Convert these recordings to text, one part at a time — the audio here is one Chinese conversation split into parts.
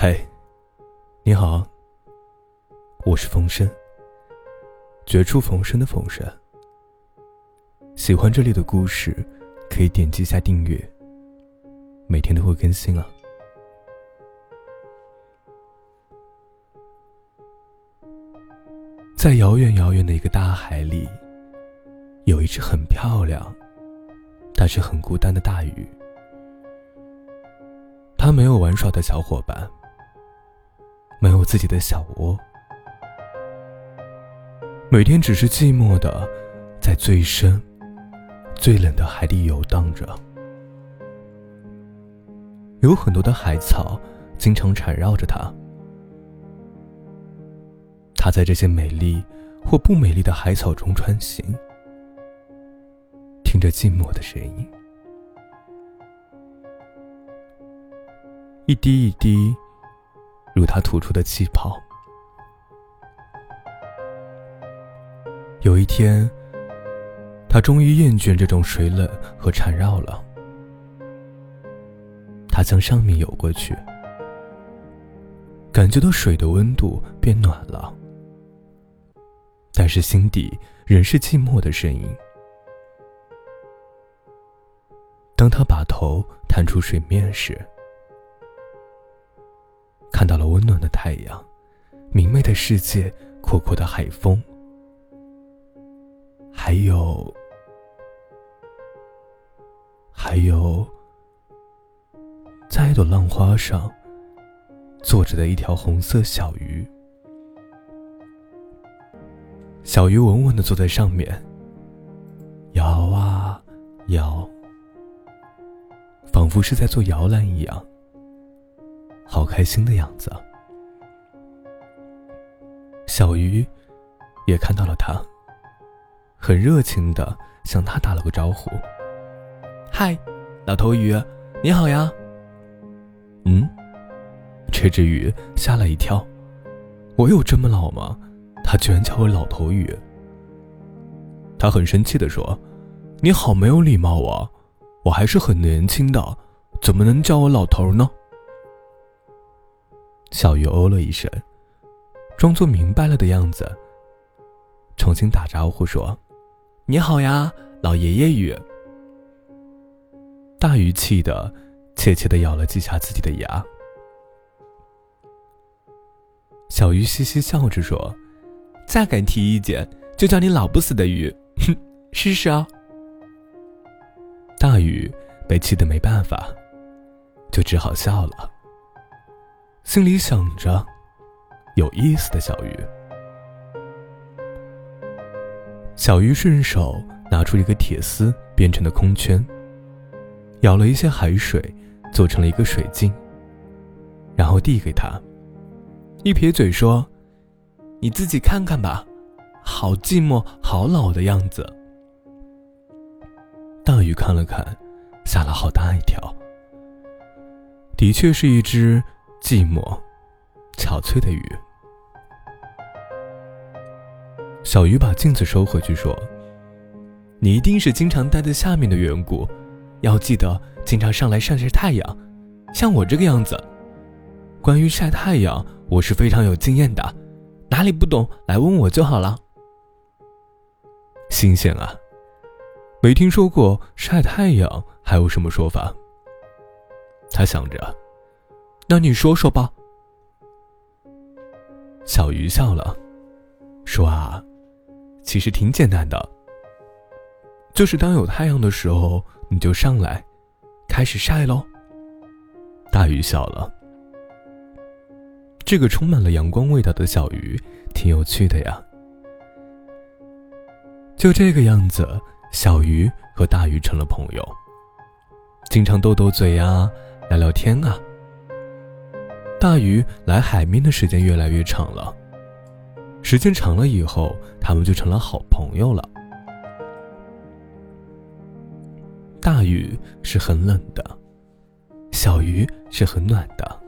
嗨，你好，我是冯生，绝处逢生的冯生。喜欢这里的故事，可以点击一下订阅，每天都会更新啊。在遥远遥远的一个大海里，有一只很漂亮，但是很孤单的大鱼。它没有玩耍的小伙伴。没有自己的小窝，每天只是寂寞的，在最深、最冷的海底游荡着。有很多的海草经常缠绕着它，它在这些美丽或不美丽的海草中穿行，听着寂寞的声音，一滴一滴。如他吐出的气泡。有一天，他终于厌倦这种水冷和缠绕了。他向上面游过去，感觉到水的温度变暖了，但是心底仍是寂寞的声音。当他把头探出水面时，看到了温暖的太阳，明媚的世界，阔阔的海风，还有，还有，在一朵浪花上坐着的一条红色小鱼。小鱼稳稳的坐在上面，摇啊摇，仿佛是在做摇篮一样。好开心的样子，小鱼也看到了他，很热情的向他打了个招呼：“嗨，老头鱼，你好呀。”嗯，这只鱼吓了一跳，我有这么老吗？他居然叫我老头鱼。他很生气的说：“你好没有礼貌啊！我还是很年轻的，怎么能叫我老头呢？”小鱼哦了一声，装作明白了的样子，重新打招呼说：“你好呀，老爷爷鱼。”大鱼气的，怯怯的咬了几下自己的牙。小鱼嘻嘻笑着说：“再敢提意见，就叫你老不死的鱼，哼，试试啊！”大鱼被气得没办法，就只好笑了。心里想着，有意思的小鱼。小鱼顺手拿出一个铁丝编成的空圈，舀了一些海水，做成了一个水镜，然后递给他，一撇嘴说：“你自己看看吧，好寂寞，好老的样子。”大鱼看了看，吓了好大一跳。的确是一只。寂寞、憔悴的鱼。小鱼把镜子收回去，说：“你一定是经常待在下面的缘故，要记得经常上来晒晒太阳，像我这个样子。关于晒太阳，我是非常有经验的，哪里不懂来问我就好了。”新鲜啊，没听说过晒太阳还有什么说法。他想着。那你说说吧。小鱼笑了，说：“啊，其实挺简单的，就是当有太阳的时候，你就上来，开始晒喽。”大鱼笑了，这个充满了阳光味道的小鱼挺有趣的呀。就这个样子，小鱼和大鱼成了朋友，经常斗斗嘴呀，聊聊天啊。大鱼来海面的时间越来越长了，时间长了以后，他们就成了好朋友了。大鱼是很冷的，小鱼是很暖的。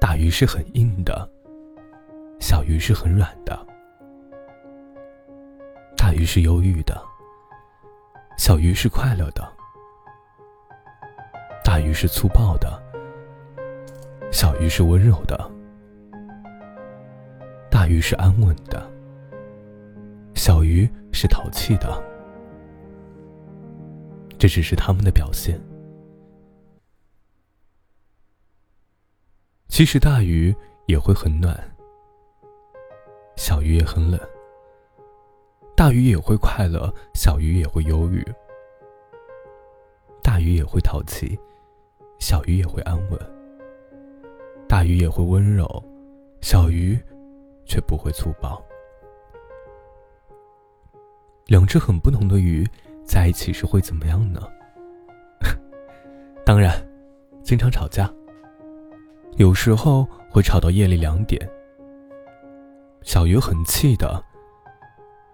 大鱼是很硬的，小鱼是很软的。大鱼是忧郁的，小鱼是快乐的。大鱼是粗暴的。小鱼是温柔的，大鱼是安稳的，小鱼是淘气的。这只是他们的表现。其实大鱼也会很暖，小鱼也很冷。大鱼也会快乐，小鱼也会忧郁。大鱼也会淘气，小鱼也会安稳。鱼也会温柔，小鱼却不会粗暴。两只很不同的鱼在一起是会怎么样呢？当然，经常吵架。有时候会吵到夜里两点。小鱼很气的，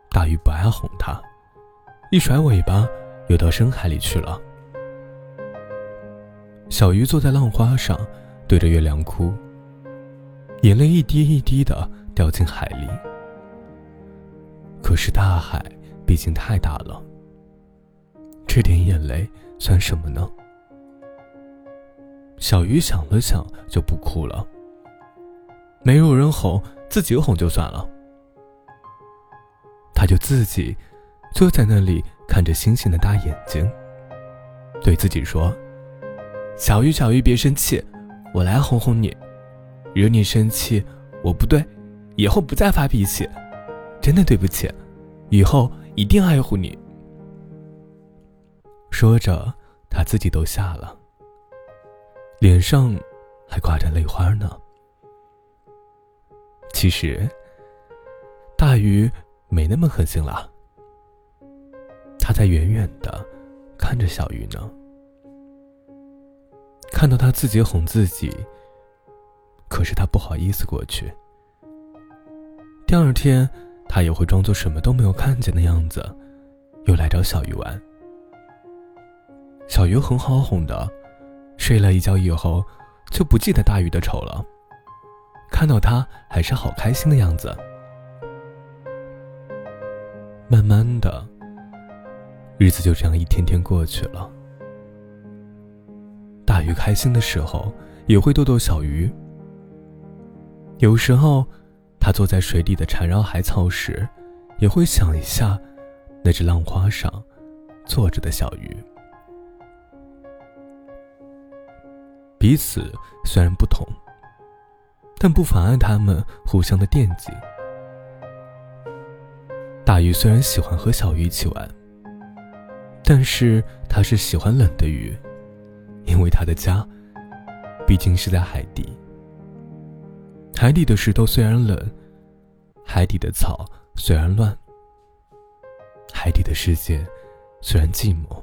大鱼不爱哄它，一甩尾巴游到深海里去了。小鱼坐在浪花上，对着月亮哭，眼泪一滴一滴的掉进海里。可是大海毕竟太大了，这点眼泪算什么呢？小鱼想了想，就不哭了。没有人哄，自己哄就算了。他就自己坐在那里，看着星星的大眼睛，对自己说。小鱼，小鱼，别生气，我来哄哄你。惹你生气，我不对，以后不再发脾气。真的对不起，以后一定爱护你。说着，他自己都笑了，脸上还挂着泪花呢。其实，大鱼没那么狠心了，他在远远的看着小鱼呢。看到他自己哄自己，可是他不好意思过去。第二天，他也会装作什么都没有看见的样子，又来找小鱼玩。小鱼很好哄的，睡了一觉以后，就不记得大鱼的丑了。看到他还是好开心的样子。慢慢的，日子就这样一天天过去了。大鱼开心的时候，也会逗逗小鱼。有时候，他坐在水底的缠绕海草时，也会想一下那只浪花上坐着的小鱼。彼此虽然不同，但不妨碍他们互相的惦记。大鱼虽然喜欢和小鱼一起玩，但是他是喜欢冷的鱼。因为他的家，毕竟是在海底。海底的石头虽然冷，海底的草虽然乱，海底的世界虽然寂寞，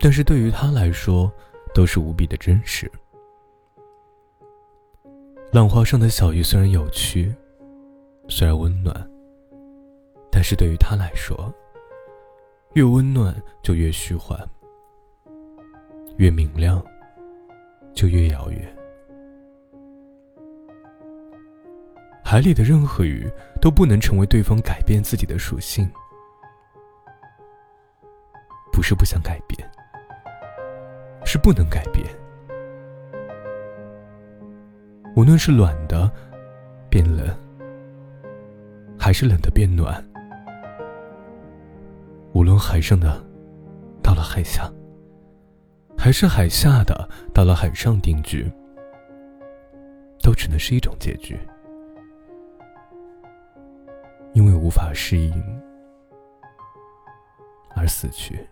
但是对于他来说，都是无比的真实。浪花上的小鱼虽然有趣，虽然温暖，但是对于他来说，越温暖就越虚幻。越明亮，就越遥远。海里的任何鱼都不能成为对方改变自己的属性，不是不想改变，是不能改变。无论是暖的变冷，还是冷的变暖，无论海上的到了海下。还是海下的，到了海上定居，都只能是一种结局，因为无法适应而死去。